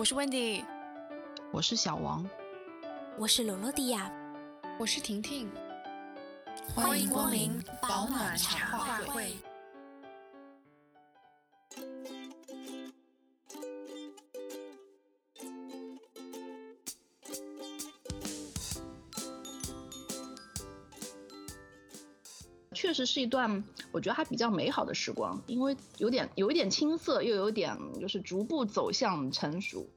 我是 Wendy，我是小王，我是罗罗迪亚，我是婷婷，欢迎光临保暖茶话会。实是一段我觉得还比较美好的时光，因为有点有一点青涩，又有点就是逐步走向成熟。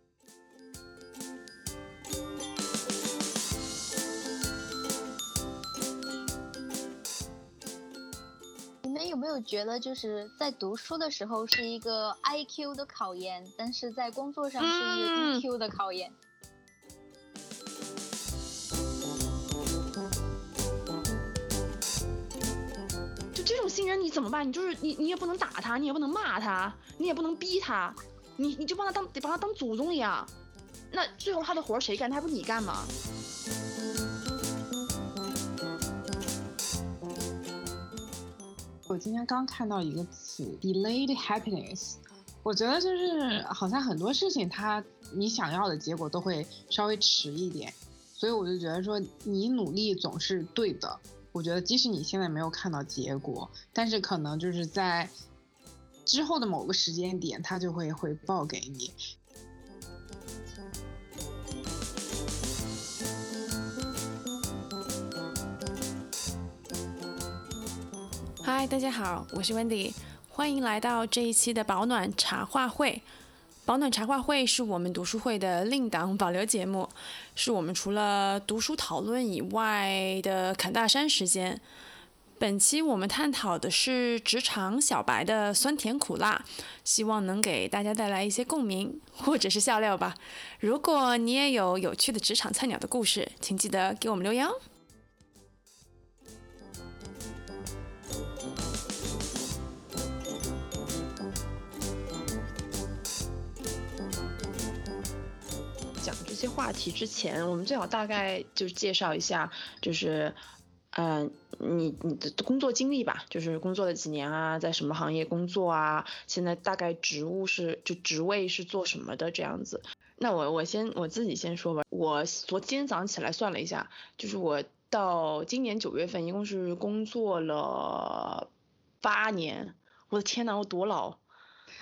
你们有没有觉得就是在读书的时候是一个 IQ 的考验，但是在工作上是一个 EQ 的考验？这新人你怎么办？你就是你，你也不能打他，你也不能骂他，你也不能逼他，你你就帮他当得把他当祖宗一样。那最后他的活谁干？他还不你干吗？我今天刚看到一个词，delayed happiness。我觉得就是好像很多事情，它你想要的结果都会稍微迟一点，所以我就觉得说你努力总是对的。我觉得，即使你现在没有看到结果，但是可能就是在之后的某个时间点，他就会回报给你。嗨，大家好，我是 Wendy，欢迎来到这一期的保暖茶话会。保暖茶话会是我们读书会的另档保留节目，是我们除了读书讨论以外的侃大山时间。本期我们探讨的是职场小白的酸甜苦辣，希望能给大家带来一些共鸣或者是笑料吧。如果你也有有趣的职场菜鸟的故事，请记得给我们留言哦。些话题之前，我们最好大概就是介绍一下，就是，嗯，你你的工作经历吧，就是工作了几年啊，在什么行业工作啊，现在大概职务是就职位是做什么的这样子。那我我先我自己先说吧，我昨天早上起来算了一下，就是我到今年九月份一共是工作了八年，我的天呐，我多老！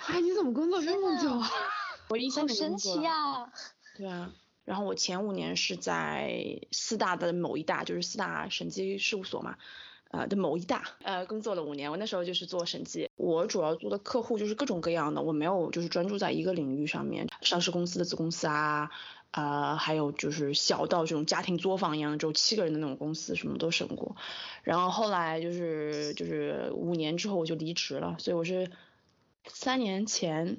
哎，你怎么工作这么久啊？我一三年神奇呀！对啊。然后我前五年是在四大的某一大，就是四大审计事务所嘛，呃的某一大，呃工作了五年。我那时候就是做审计，我主要做的客户就是各种各样的，我没有就是专注在一个领域上面。上市公司的子公司啊，呃还有就是小到这种家庭作坊一样，只有七个人的那种公司，什么都审过。然后后来就是就是五年之后我就离职了，所以我是三年前，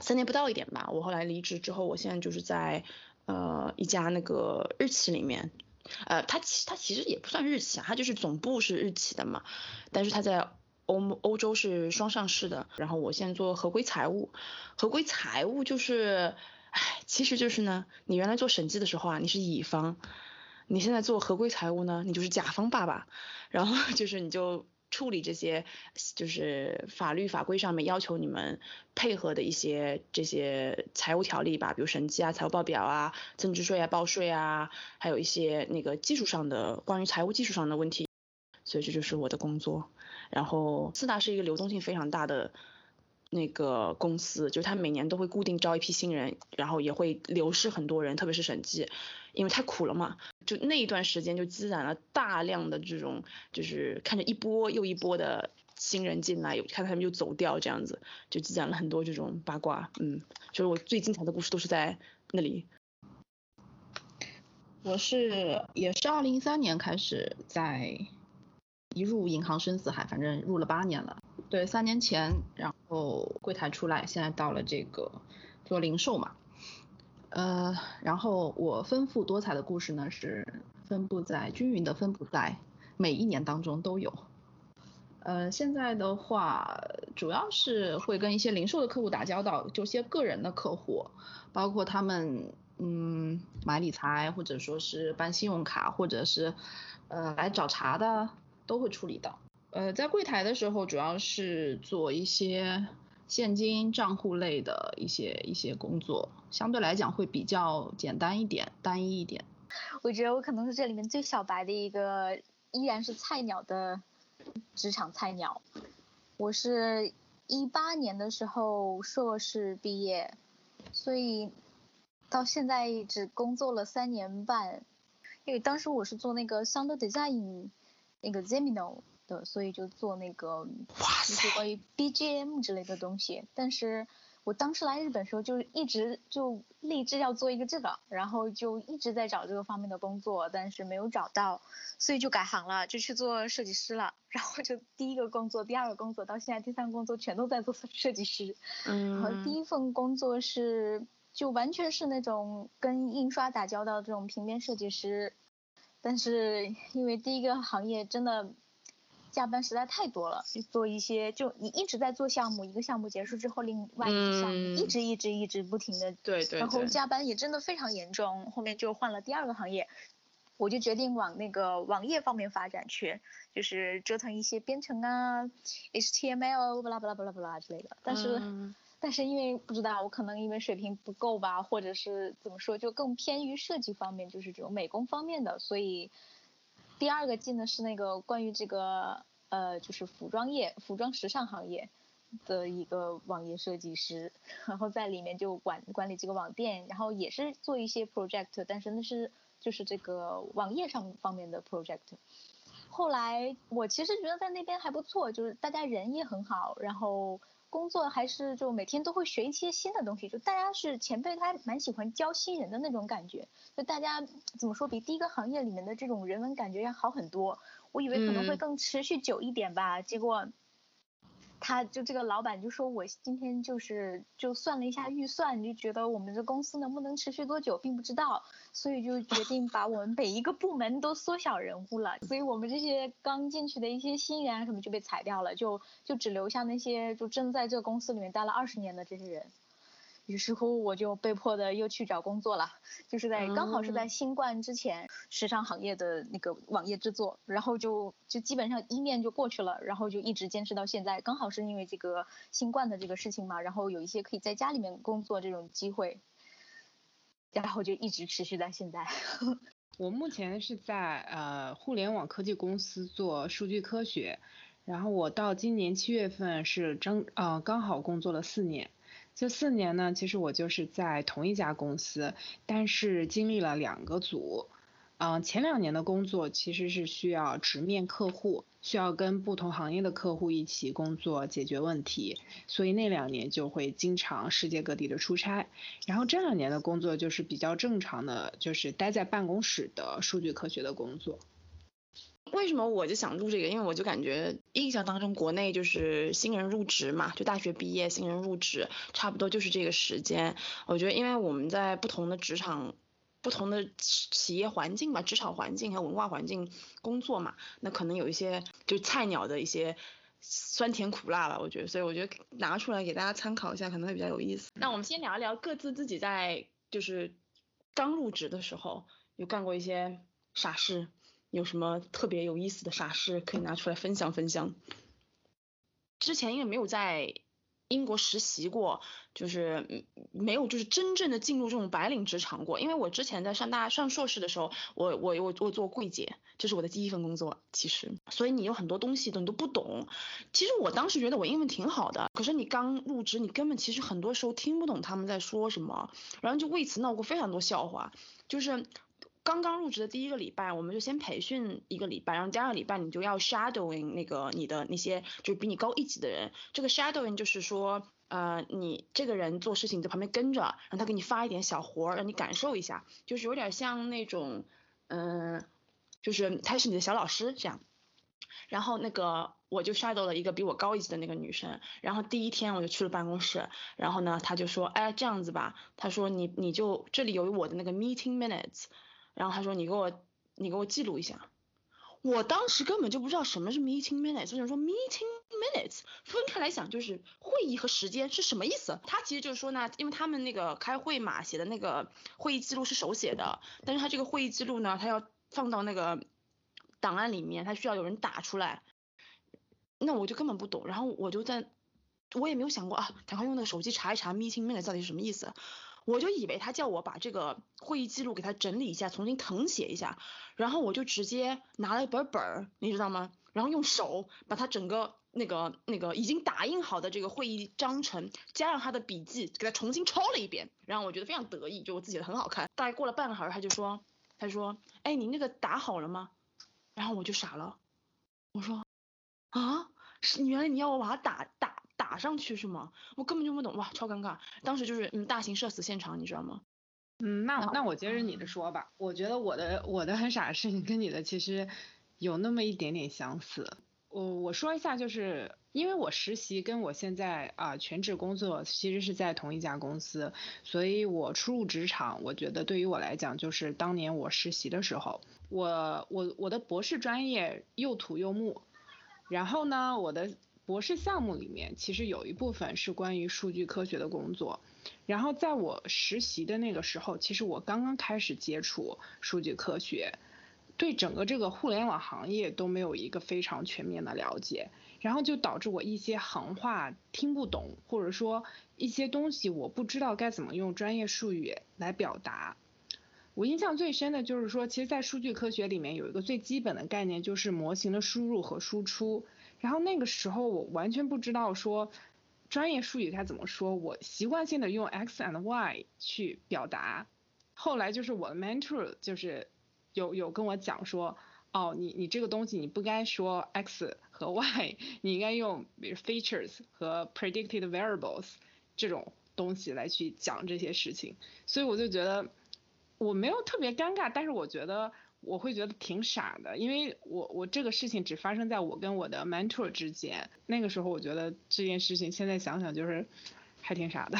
三年不到一点吧。我后来离职之后，我现在就是在。呃，一家那个日企里面，呃，它其它其实也不算日企啊，它就是总部是日企的嘛，但是它在欧欧洲是双上市的。然后我现在做合规财务，合规财务就是，唉，其实就是呢，你原来做审计的时候啊，你是乙方，你现在做合规财务呢，你就是甲方爸爸，然后就是你就。处理这些就是法律法规上面要求你们配合的一些这些财务条例吧，比如审计啊、财务报表啊、增值税啊、报税啊，还有一些那个技术上的关于财务技术上的问题，所以这就是我的工作。然后四大是一个流动性非常大的。那个公司就是他每年都会固定招一批新人，然后也会流失很多人，特别是审计，因为太苦了嘛。就那一段时间就积攒了大量的这种，就是看着一波又一波的新人进来，看他们又走掉，这样子就积攒了很多这种八卦。嗯，就是我最精彩的故事都是在那里。我是也是二零一三年开始在一入银行深似海，反正入了八年了。对，三年前，然后柜台出来，现在到了这个做零售嘛，呃，然后我丰富多彩的故事呢是分布在均匀的分布在每一年当中都有，呃，现在的话主要是会跟一些零售的客户打交道，就些个人的客户，包括他们嗯买理财或者说是办信用卡或者是呃来找茬的都会处理到。呃，在柜台的时候，主要是做一些现金账户类的一些一些工作，相对来讲会比较简单一点，单一一点。我觉得我可能是这里面最小白的一个，依然是菜鸟的职场菜鸟。我是一八年的时候硕士毕业，所以到现在只工作了三年半。因为当时我是做那个 sound design，那个 Zemino 的，所以就做那个就是关于 BGM 之类的东西。但是我当时来日本时候就一直就立志要做一个这个，然后就一直在找这个方面的工作，但是没有找到，所以就改行了，就去做设计师了。然后就第一个工作、第二个工作到现在第三个工作全都在做设计师。嗯。然后第一份工作是。就完全是那种跟印刷打交道这种平面设计师，但是因为第一个行业真的加班实在太多了，就做一些就你一直在做项目，一个项目结束之后，另外一个项目一直一直一直不停的，对对，然后加班也真的非常严重，后面就换了第二个行业，我就决定往那个网页方面发展去，就是折腾一些编程啊，HTML 巴拉巴拉巴拉巴拉之类的，但是。但是因为不知道，我可能因为水平不够吧，或者是怎么说，就更偏于设计方面，就是这种美工方面的，所以第二个进的是那个关于这个呃，就是服装业、服装时尚行业的一个网页设计师，然后在里面就管管理这个网店，然后也是做一些 project，但是那是就是这个网页上方面的 project。后来我其实觉得在那边还不错，就是大家人也很好，然后。工作还是就每天都会学一些新的东西，就大家是前辈，他蛮喜欢教新人的那种感觉。就大家怎么说，比第一个行业里面的这种人文感觉要好很多。我以为可能会更持续久一点吧，结果。他就这个老板就说，我今天就是就算了一下预算，就觉得我们这公司能不能持续多久并不知道，所以就决定把我们每一个部门都缩小人物了，所以我们这些刚进去的一些新人啊什么就被裁掉了，就就只留下那些就正在这个公司里面待了二十年的这些人。于是乎，我就被迫的又去找工作了，就是在刚好是在新冠之前，时尚行业的那个网页制作，然后就就基本上一面就过去了，然后就一直坚持到现在。刚好是因为这个新冠的这个事情嘛，然后有一些可以在家里面工作这种机会，然后就一直持续到现在。我目前是在呃互联网科技公司做数据科学，然后我到今年七月份是正呃刚好工作了四年。这四年呢，其实我就是在同一家公司，但是经历了两个组。嗯，前两年的工作其实是需要直面客户，需要跟不同行业的客户一起工作解决问题，所以那两年就会经常世界各地的出差。然后这两年的工作就是比较正常的，就是待在办公室的数据科学的工作。为什么我就想录这个？因为我就感觉印象当中，国内就是新人入职嘛，就大学毕业新人入职，差不多就是这个时间。我觉得，因为我们在不同的职场、不同的企业环境吧，职场环境和文化环境工作嘛，那可能有一些就菜鸟的一些酸甜苦辣吧。我觉得，所以我觉得拿出来给大家参考一下，可能会比较有意思。那我们先聊一聊各自自己在就是刚入职的时候有干过一些傻事。有什么特别有意思的傻事可以拿出来分享分享？之前因为没有在英国实习过，就是没有就是真正的进入这种白领职场过。因为我之前在上大上硕士的时候，我我我我做柜姐，这是我的第一份工作。其实，所以你有很多东西都你都不懂。其实我当时觉得我英文挺好的，可是你刚入职，你根本其实很多时候听不懂他们在说什么，然后就为此闹过非常多笑话，就是。刚刚入职的第一个礼拜，我们就先培训一个礼拜，然后第二个礼拜你就要 shadowing 那个你的那些就是比你高一级的人。这个 shadowing 就是说，呃，你这个人做事情在旁边跟着，让他给你发一点小活，让你感受一下，就是有点像那种，嗯，就是他是你的小老师这样。然后那个我就 shadow 了一个比我高一级的那个女生，然后第一天我就去了办公室，然后呢，他就说，哎，这样子吧，他说你你就这里有我的那个 meeting minutes。然后他说你给我你给我记录一下，我当时根本就不知道什么是 meeting minutes，我想说 meeting minutes 分开来想就是会议和时间是什么意思？他其实就是说呢，因为他们那个开会嘛写的那个会议记录是手写的，但是他这个会议记录呢，他要放到那个档案里面，他需要有人打出来，那我就根本不懂，然后我就在。我也没有想过啊，赶快用那个手机查一查 meeting minutes 到底是什么意思。我就以为他叫我把这个会议记录给他整理一下，重新誊写一下，然后我就直接拿了一本本儿，你知道吗？然后用手把他整个那个那个已经打印好的这个会议章程，加上他的笔记，给他重新抄了一遍。然后我觉得非常得意，就我自己的很好看。大概过了半个小时，他就说，他说，哎，你那个打好了吗？然后我就傻了，我说，啊，是原来你要我把它打打。打上去是吗？我根本就不懂哇，超尴尬。当时就是嗯，大型社死现场，你知道吗？嗯，那那我接着你的说吧。我觉得我的我的很傻的事情跟你的其实有那么一点点相似。我我说一下，就是因为我实习跟我现在啊全职工作其实是在同一家公司，所以我初入职场，我觉得对于我来讲，就是当年我实习的时候，我我我的博士专业又土又木，然后呢，我的。博士项目里面其实有一部分是关于数据科学的工作，然后在我实习的那个时候，其实我刚刚开始接触数据科学，对整个这个互联网行业都没有一个非常全面的了解，然后就导致我一些行话听不懂，或者说一些东西我不知道该怎么用专业术语来表达。我印象最深的就是说，其实，在数据科学里面有一个最基本的概念，就是模型的输入和输出。然后那个时候我完全不知道说专业术语该怎么说，我习惯性的用 x and y 去表达。后来就是我的 mentor 就是有有跟我讲说，哦，你你这个东西你不该说 x 和 y，你应该用比如 features 和 predicted variables 这种东西来去讲这些事情。所以我就觉得我没有特别尴尬，但是我觉得。我会觉得挺傻的，因为我我这个事情只发生在我跟我的 mentor 之间。那个时候我觉得这件事情，现在想想就是还挺傻的。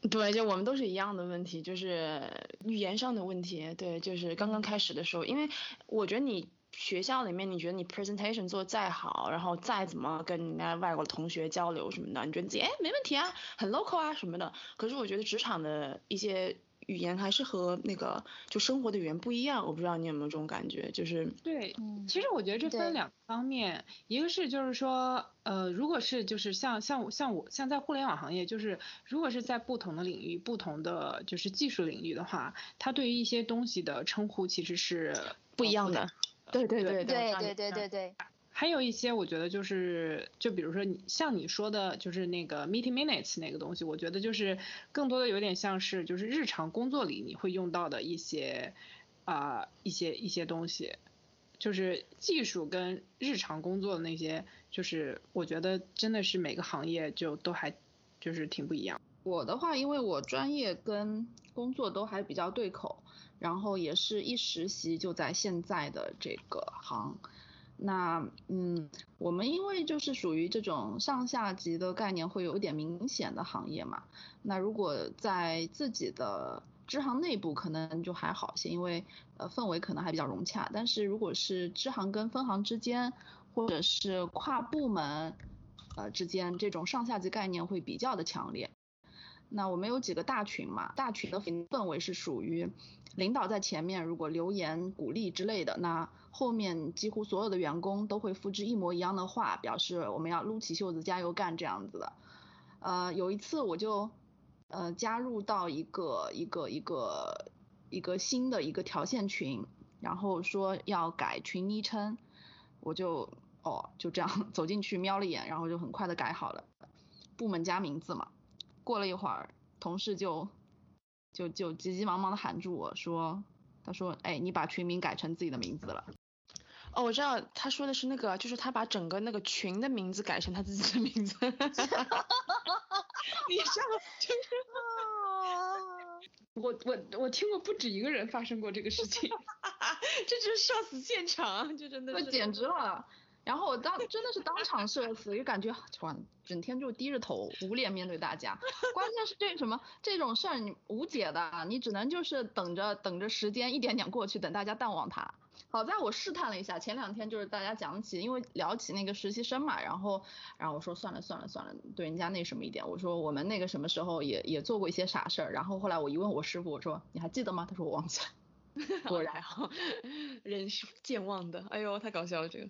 对，就我们都是一样的问题，就是语言上的问题。对，就是刚刚开始的时候，因为我觉得你学校里面，你觉得你 presentation 做再好，然后再怎么跟人家外国同学交流什么的，你觉得自己哎没问题啊，很 local 啊什么的。可是我觉得职场的一些。语言还是和那个就生活的语言不一样，我不知道你有没有这种感觉，就是对，其实我觉得这分两方面，一个是就是说，呃，如果是就是像像像我像在互联网行业，就是如果是在不同的领域、不同的就是技术领域的话，它对于一些东西的称呼其实是不一样的。对对对对对对对对。还有一些，我觉得就是，就比如说你像你说的，就是那个 meeting minutes 那个东西，我觉得就是更多的有点像是就是日常工作里你会用到的一些啊一些一些东西，就是技术跟日常工作的那些，就是我觉得真的是每个行业就都还就是挺不一样。我的话，因为我专业跟工作都还比较对口，然后也是一实习就在现在的这个行。那嗯，我们因为就是属于这种上下级的概念会有一点明显的行业嘛。那如果在自己的支行内部可能就还好些，因为呃氛围可能还比较融洽。但是如果是支行跟分行之间，或者是跨部门呃之间，这种上下级概念会比较的强烈。那我们有几个大群嘛，大群的氛围是属于领导在前面，如果留言鼓励之类的，那后面几乎所有的员工都会复制一模一样的话，表示我们要撸起袖子加油干这样子的。呃，有一次我就呃加入到一个一个一个一个新的一个条线群，然后说要改群昵称，我就哦就这样 走进去瞄了一眼，然后就很快的改好了，部门加名字嘛。过了一会儿，同事就就就急急忙忙的喊住我说，他说，哎，你把群名改成自己的名字了。哦，我知道他说的是那个，就是他把整个那个群的名字改成他自己的名字。哈哈哈哈哈哈！你上就是，我我我听过不止一个人发生过这个事情，哈哈哈这就是社死现场，就真的，是，简直了。然后我当真的是当场社死，就感觉哇，整天就低着头，无脸面对大家。关键是这什么这种事儿你无解的，你只能就是等着等着时间一点点过去，等大家淡忘它。好在我试探了一下，前两天就是大家讲起，因为聊起那个实习生嘛，然后然后我说算了算了算了，对人家那什么一点，我说我们那个什么时候也也做过一些傻事儿。然后后来我一问我师傅，我说你还记得吗？他说我忘记了。果然哈，人是健忘的，哎呦太搞笑了这个。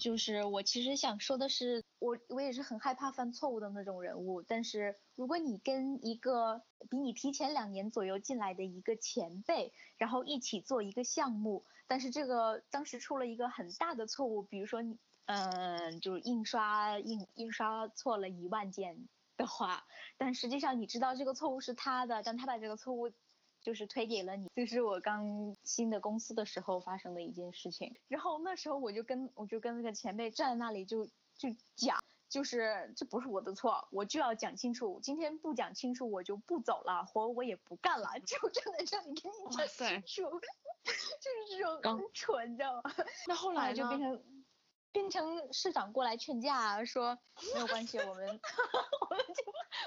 就是我其实想说的是，我我也是很害怕犯错误的那种人物。但是如果你跟一个比你提前两年左右进来的一个前辈，然后一起做一个项目，但是这个当时出了一个很大的错误，比如说你，嗯，就是印刷印印刷错了一万件的话，但实际上你知道这个错误是他的，但他把这个错误。就是推给了你，这是我刚新的公司的时候发生的一件事情。然后那时候我就跟我就跟那个前辈站在那里就就讲，就是这不是我的错，我就要讲清楚。今天不讲清楚我就不走了，活我也不干了，就站在这里跟你讲清楚，就是这种很蠢，你知道吗？那后来就变成。变成市长过来劝架，说没有关系，我们 我们就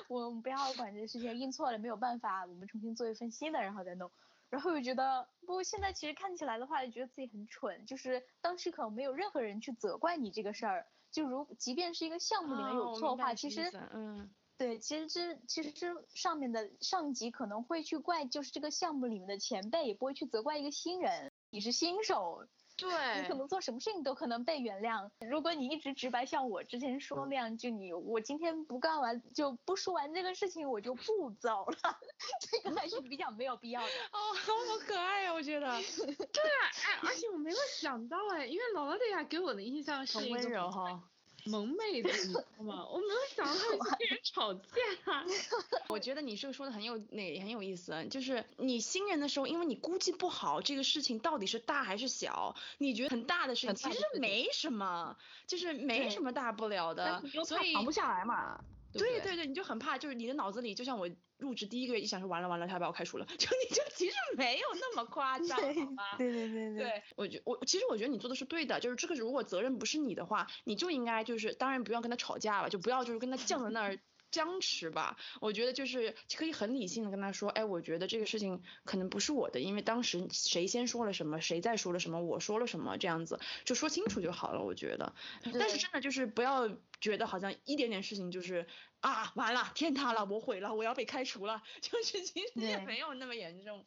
我们不要管这事情，印错了没有办法，我们重新做一份新的，然后再弄。然后又觉得，不过现在其实看起来的话，也觉得自己很蠢，就是当时可能没有任何人去责怪你这个事儿，就如即便是一个项目里面有错的话，其实嗯，对，其实这其实这上面的上级可能会去怪，就是这个项目里面的前辈，也不会去责怪一个新人，你是新手。对你可能做什么事情都可能被原谅。如果你一直直白，像我之前说那样，就你我今天不干完就不说完这个事情，我就不走了，这个还是比较没有必要的。哦，好可爱呀，我觉得。对啊，哎，而且我没有想到哎，因为劳拉蒂亚给我的印象是很温柔哈。萌妹的，你知道吗？我没有想到他会跟人吵架。我觉得你这个说的很有那很有意思，就是你新人的时候，因为你估计不好这个事情到底是大还是小，你觉得很大的事情其实没什么，就是没什么大不了的，所以扛不下来嘛。对对对，你就很怕，就是你的脑子里就像我入职第一个月一想说完了完了，他要把我开除了，就你就其实没有那么夸张，好吗？对对对对，我觉我其实我觉得你做的是对的，就是这个如果责任不是你的话，你就应该就是当然不要跟他吵架了，就不要就是跟他犟在那儿。僵持吧，我觉得就是可以很理性的跟他说，哎，我觉得这个事情可能不是我的，因为当时谁先说了什么，谁再说了什么，我说了什么，这样子就说清楚就好了，我觉得。但是真的就是不要觉得好像一点点事情就是啊，完了，天塌了，我毁了，我要被开除了，就是其实也没有那么严重。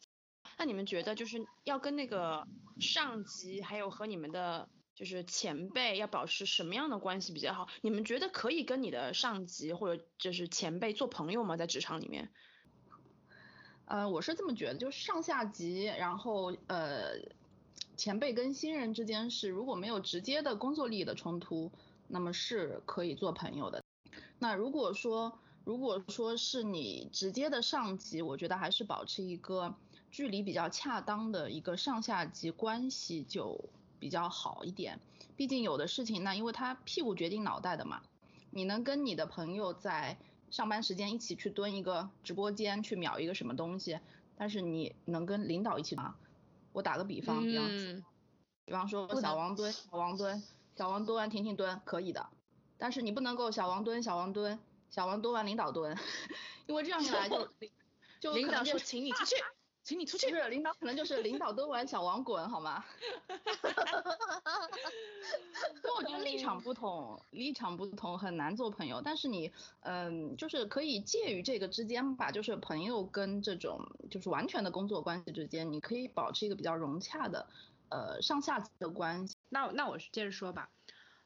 那你们觉得就是要跟那个上级，还有和你们的。就是前辈要保持什么样的关系比较好？你们觉得可以跟你的上级或者就是前辈做朋友吗？在职场里面？呃，我是这么觉得，就是上下级，然后呃，前辈跟新人之间是如果没有直接的工作利益的冲突，那么是可以做朋友的。那如果说如果说是你直接的上级，我觉得还是保持一个距离比较恰当的一个上下级关系就。比较好一点，毕竟有的事情，呢因为他屁股决定脑袋的嘛。你能跟你的朋友在上班时间一起去蹲一个直播间去秒一个什么东西，但是你能跟领导一起吗？我打个比方，比方，比方说小王蹲，小王蹲，小王蹲完婷婷蹲可以的，但是你不能够小王蹲，小王蹲，小王蹲完领导蹲，因为这样一来就就 领导说请你出去。请你出去。不是领导，可能就是领导都玩小王滚，好吗？哈哈哈哈哈哈。所以我觉得立场不同，立场不同很难做朋友。但是你，嗯，就是可以介于这个之间吧，就是朋友跟这种就是完全的工作关系之间，你可以保持一个比较融洽的，呃，上下级的关系。那那我接着说吧，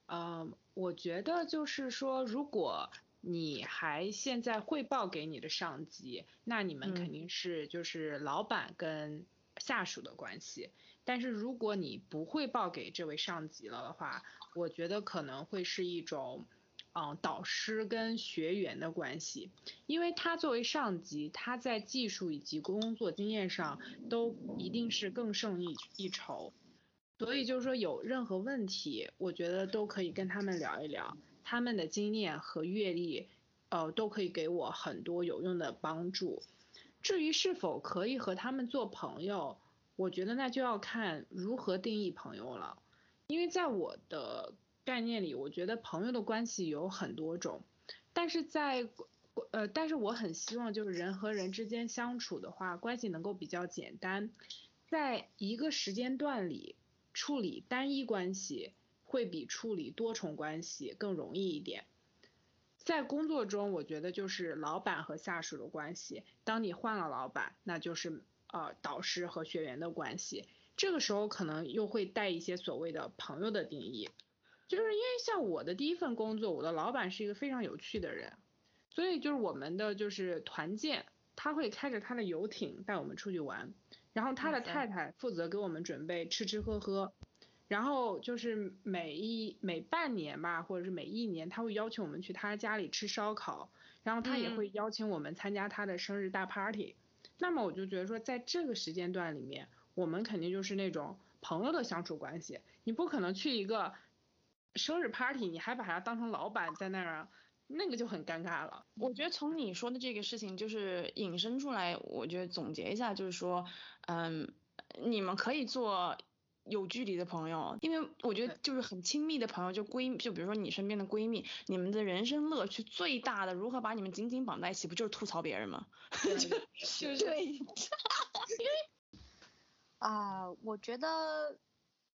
呃，我觉得就是说，如果。你还现在汇报给你的上级，那你们肯定是就是老板跟下属的关系。但是如果你不汇报给这位上级了的话，我觉得可能会是一种，嗯，导师跟学员的关系。因为他作为上级，他在技术以及工作经验上都一定是更胜一一筹。所以就是说有任何问题，我觉得都可以跟他们聊一聊。他们的经验和阅历，呃，都可以给我很多有用的帮助。至于是否可以和他们做朋友，我觉得那就要看如何定义朋友了。因为在我的概念里，我觉得朋友的关系有很多种。但是在，呃，但是我很希望就是人和人之间相处的话，关系能够比较简单，在一个时间段里处理单一关系。会比处理多重关系更容易一点。在工作中，我觉得就是老板和下属的关系。当你换了老板，那就是呃导师和学员的关系。这个时候可能又会带一些所谓的朋友的定义。就是因为像我的第一份工作，我的老板是一个非常有趣的人，所以就是我们的就是团建，他会开着他的游艇带我们出去玩，然后他的太太负责给我们准备吃吃喝喝，然后就是每一每半年吧，或者是每一年，他会邀请我们去他家里吃烧烤，然后他也会邀请我们参加他的生日大 party。那么我就觉得说，在这个时间段里面，我们肯定就是那种朋友的相处关系，你不可能去一个。生日 party 你还把他当成老板在那儿，那个就很尴尬了。我觉得从你说的这个事情就是引申出来，我觉得总结一下就是说，嗯，你们可以做有距离的朋友，因为我觉得就是很亲密的朋友，就闺，就比如说你身边的闺蜜，你们的人生乐趣最大的，如何把你们紧紧绑在一起，不就是吐槽别人吗？就是对，因 为啊，我觉得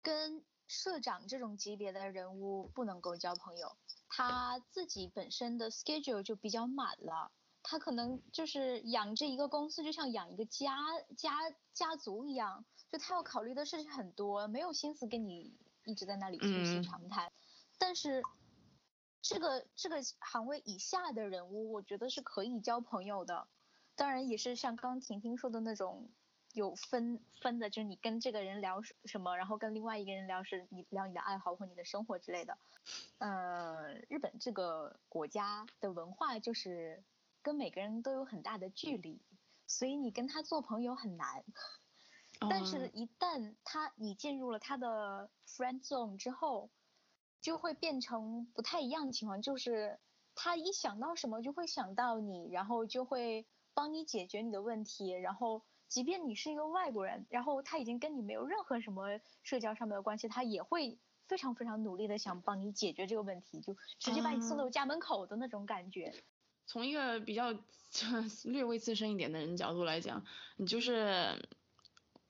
跟。社长这种级别的人物不能够交朋友，他自己本身的 schedule 就比较满了，他可能就是养这一个公司就像养一个家家家族一样，就他要考虑的事情很多，没有心思跟你一直在那里促膝长谈。但是这个这个行位以下的人物，我觉得是可以交朋友的，当然也是像刚婷婷说的那种。有分分的，就是你跟这个人聊什么，然后跟另外一个人聊是你聊你的爱好或你的生活之类的。呃，日本这个国家的文化就是跟每个人都有很大的距离，所以你跟他做朋友很难。但是，一旦他你进入了他的 friend zone 之后，就会变成不太一样的情况，就是他一想到什么就会想到你，然后就会帮你解决你的问题，然后。即便你是一个外国人，然后他已经跟你没有任何什么社交上面的关系，他也会非常非常努力的想帮你解决这个问题，就直接把你送到家门口的那种感觉。从一个比较 略微资深一点的人角度来讲，你就是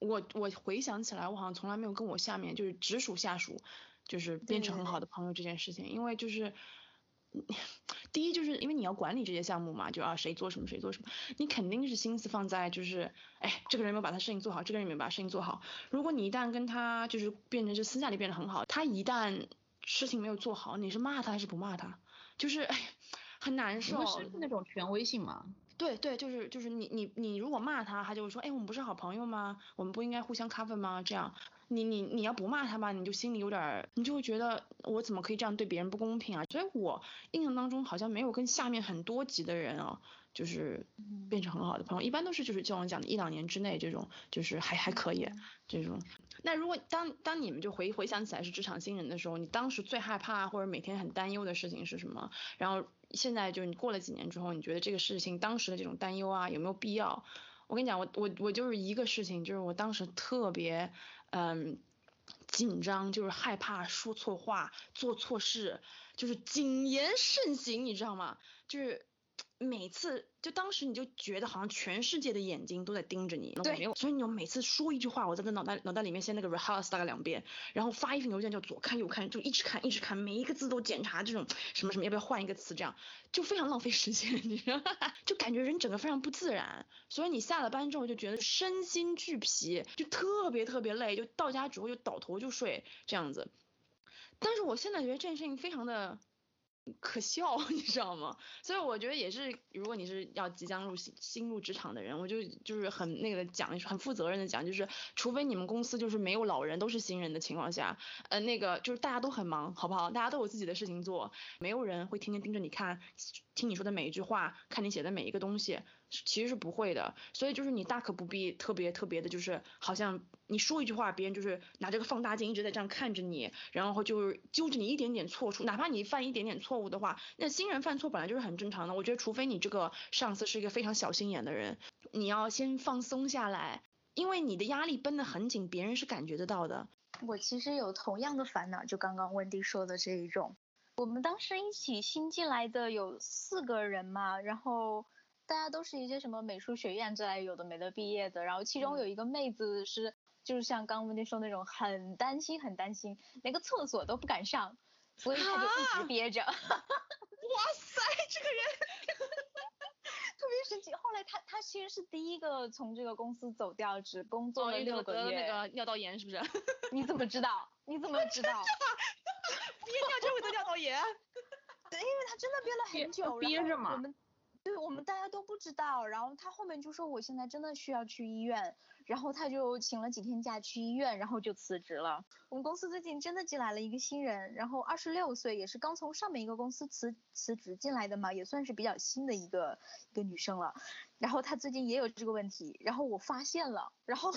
我我回想起来，我好像从来没有跟我下面就是直属下属就是变成很好的朋友这件事情，因为就是。第一就是因为你要管理这些项目嘛，就啊谁做什么谁做什么，你肯定是心思放在就是，哎这个人没有把他事情做好，这个人没有把事情做好。如果你一旦跟他就是变成就私下里变得很好，他一旦事情没有做好，你是骂他还是不骂他？就是哎很难受。是那种权威性嘛？对对，就是就是你你你如果骂他，他就会说，哎我们不是好朋友吗？我们不应该互相 cover 吗？这样。你你你要不骂他吧，你就心里有点，你就会觉得我怎么可以这样对别人不公平啊？所以我印象当中好像没有跟下面很多级的人啊，就是变成很好的朋友，一般都是就是像我讲的一两年之内这种，就是还还可以这种。那如果当当你们就回回想起来是职场新人的时候，你当时最害怕或者每天很担忧的事情是什么？然后现在就是你过了几年之后，你觉得这个事情当时的这种担忧啊有没有必要？我跟你讲，我我我就是一个事情，就是我当时特别。嗯，紧张就是害怕说错话、做错事，就是谨言慎行，你知道吗？就是每次。就当时你就觉得好像全世界的眼睛都在盯着你，对，所以你每次说一句话，我在那脑袋脑袋里面先那个 rehearse 大概两遍，然后发一份邮件就左看右看，就一直看一直看，每一个字都检查，这种什么什么要不要换一个词，这样就非常浪费时间，你知道吗？就感觉人整个非常不自然，所以你下了班之后就觉得身心俱疲，就特别特别累，就到家之后就倒头就睡这样子。但是我现在觉得这件事情非常的。可笑，你知道吗？所以我觉得也是，如果你是要即将入新新入职场的人，我就就是很那个的讲，很负责任的讲，就是除非你们公司就是没有老人，都是新人的情况下，呃，那个就是大家都很忙，好不好？大家都有自己的事情做，没有人会天天盯着你看，听你说的每一句话，看你写的每一个东西。其实是不会的，所以就是你大可不必特别特别的，就是好像你说一句话，别人就是拿这个放大镜一直在这样看着你，然后就是揪着你一点点错处，哪怕你犯一点点错误的话，那新人犯错本来就是很正常的。我觉得除非你这个上司是一个非常小心眼的人，你要先放松下来，因为你的压力绷得很紧，别人是感觉得到的。我其实有同样的烦恼，就刚刚温迪说的这一种。我们当时一起新进来的有四个人嘛，然后。大家都是一些什么美术学院之类有的没的毕业的，然后其中有一个妹子是，就是像刚温迪说那种很担心很担心，连个厕所都不敢上，所以她就一直憋着。哇塞，这个人 特别神奇。后来她她其实是第一个从这个公司走掉，只工作了六个月。那个尿道炎是不是？你怎么知道？你怎么知道？憋尿导演。对，因为他真的憋了很久，憋着嘛。我们对我们大家都不知道，然后他后面就说我现在真的需要去医院，然后他就请了几天假去医院，然后就辞职了。我们公司最近真的进来了一个新人，然后二十六岁，也是刚从上面一个公司辞辞职进来的嘛，也算是比较新的一个一个女生了。然后她最近也有这个问题，然后我发现了，然后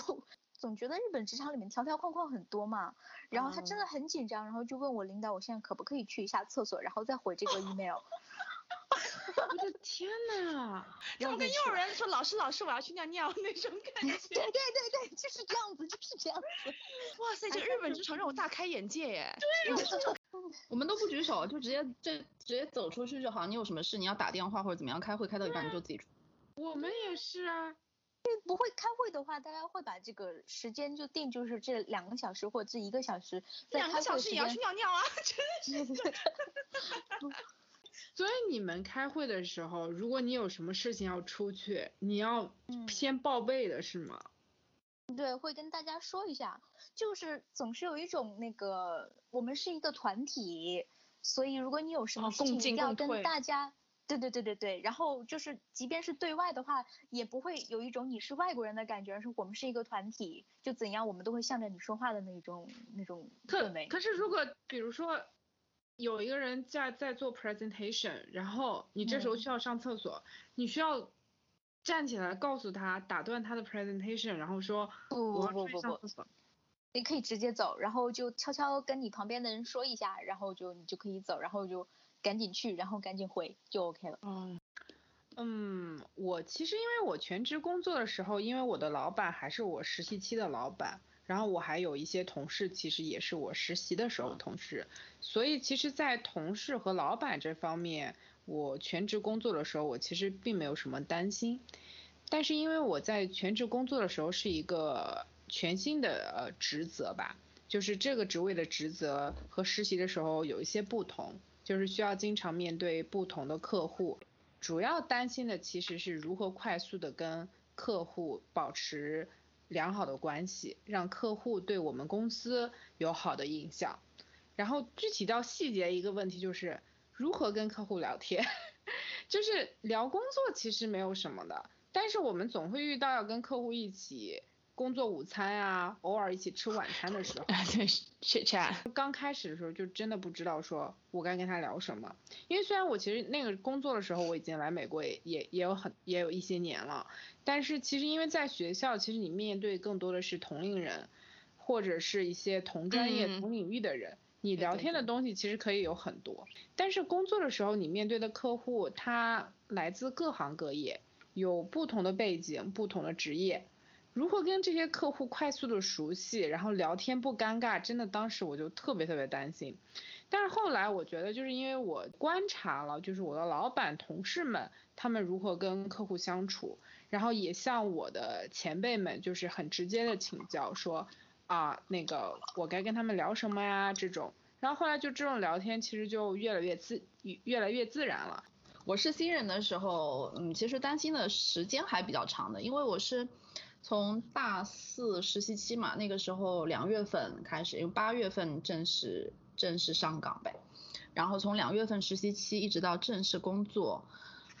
总觉得日本职场里面条条框框很多嘛，然后他真的很紧张，然后就问我领导，我现在可不可以去一下厕所，然后再回这个 email。我的天呐，怎么跟幼儿园说老师老师我要去尿尿那种感觉？对对对对，就是这样子，就是这样子。哇塞，这日本职场让我大开眼界耶！对，我们都不举手，就直接这直接走出去就好。你有什么事你要打电话或者怎么样，开会开到一半你就自己出。我们也是啊。不会开会的话，大家会把这个时间就定，就是这两个小时或者这一个小时。两个小时也要去尿尿啊！真是。所以你们开会的时候，如果你有什么事情要出去，你要先报备的是吗？对，会跟大家说一下，就是总是有一种那个，我们是一个团体，所以如果你有什么事情要跟大家，对对对对对，然后就是即便是对外的话，也不会有一种你是外国人的感觉，而是我们是一个团体，就怎样我们都会向着你说话的那种那种氛围。可是如果比如说。有一个人在在做 presentation，然后你这时候需要上厕所，你需要站起来告诉他，打断他的 presentation，然后说不不不不不，你可以直接走，然后就悄悄跟你旁边的人说一下，然后就你就可以走，然后就赶紧去，然后赶紧回就 OK 了。嗯嗯，我其实因为我全职工作的时候，因为我的老板还是我实习期的老板。然后我还有一些同事，其实也是我实习的时候同事，所以其实，在同事和老板这方面，我全职工作的时候，我其实并没有什么担心。但是因为我在全职工作的时候是一个全新的呃职责吧，就是这个职位的职责和实习的时候有一些不同，就是需要经常面对不同的客户，主要担心的其实是如何快速的跟客户保持。良好的关系，让客户对我们公司有好的印象。然后具体到细节，一个问题就是如何跟客户聊天。就是聊工作其实没有什么的，但是我们总会遇到要跟客户一起。工作午餐啊，偶尔一起吃晚餐的时候，对，chat chat。刚开始的时候就真的不知道说我该跟他聊什么，因为虽然我其实那个工作的时候我已经来美国也也也有很也有一些年了，但是其实因为在学校，其实你面对更多的是同龄人，或者是一些同专业同领域的人，你聊天的东西其实可以有很多，但是工作的时候你面对的客户他来自各行各业，有不同的背景，不同的职业。如何跟这些客户快速的熟悉，然后聊天不尴尬，真的当时我就特别特别担心。但是后来我觉得，就是因为我观察了，就是我的老板同事们他们如何跟客户相处，然后也向我的前辈们就是很直接的请教说，啊那个我该跟他们聊什么呀这种。然后后来就这种聊天其实就越来越自越来越自然了。我是新人的时候，嗯，其实担心的时间还比较长的，因为我是。从大四实习期嘛，那个时候两月份开始，因为八月份正式正式上岗呗。然后从两月份实习期一直到正式工作，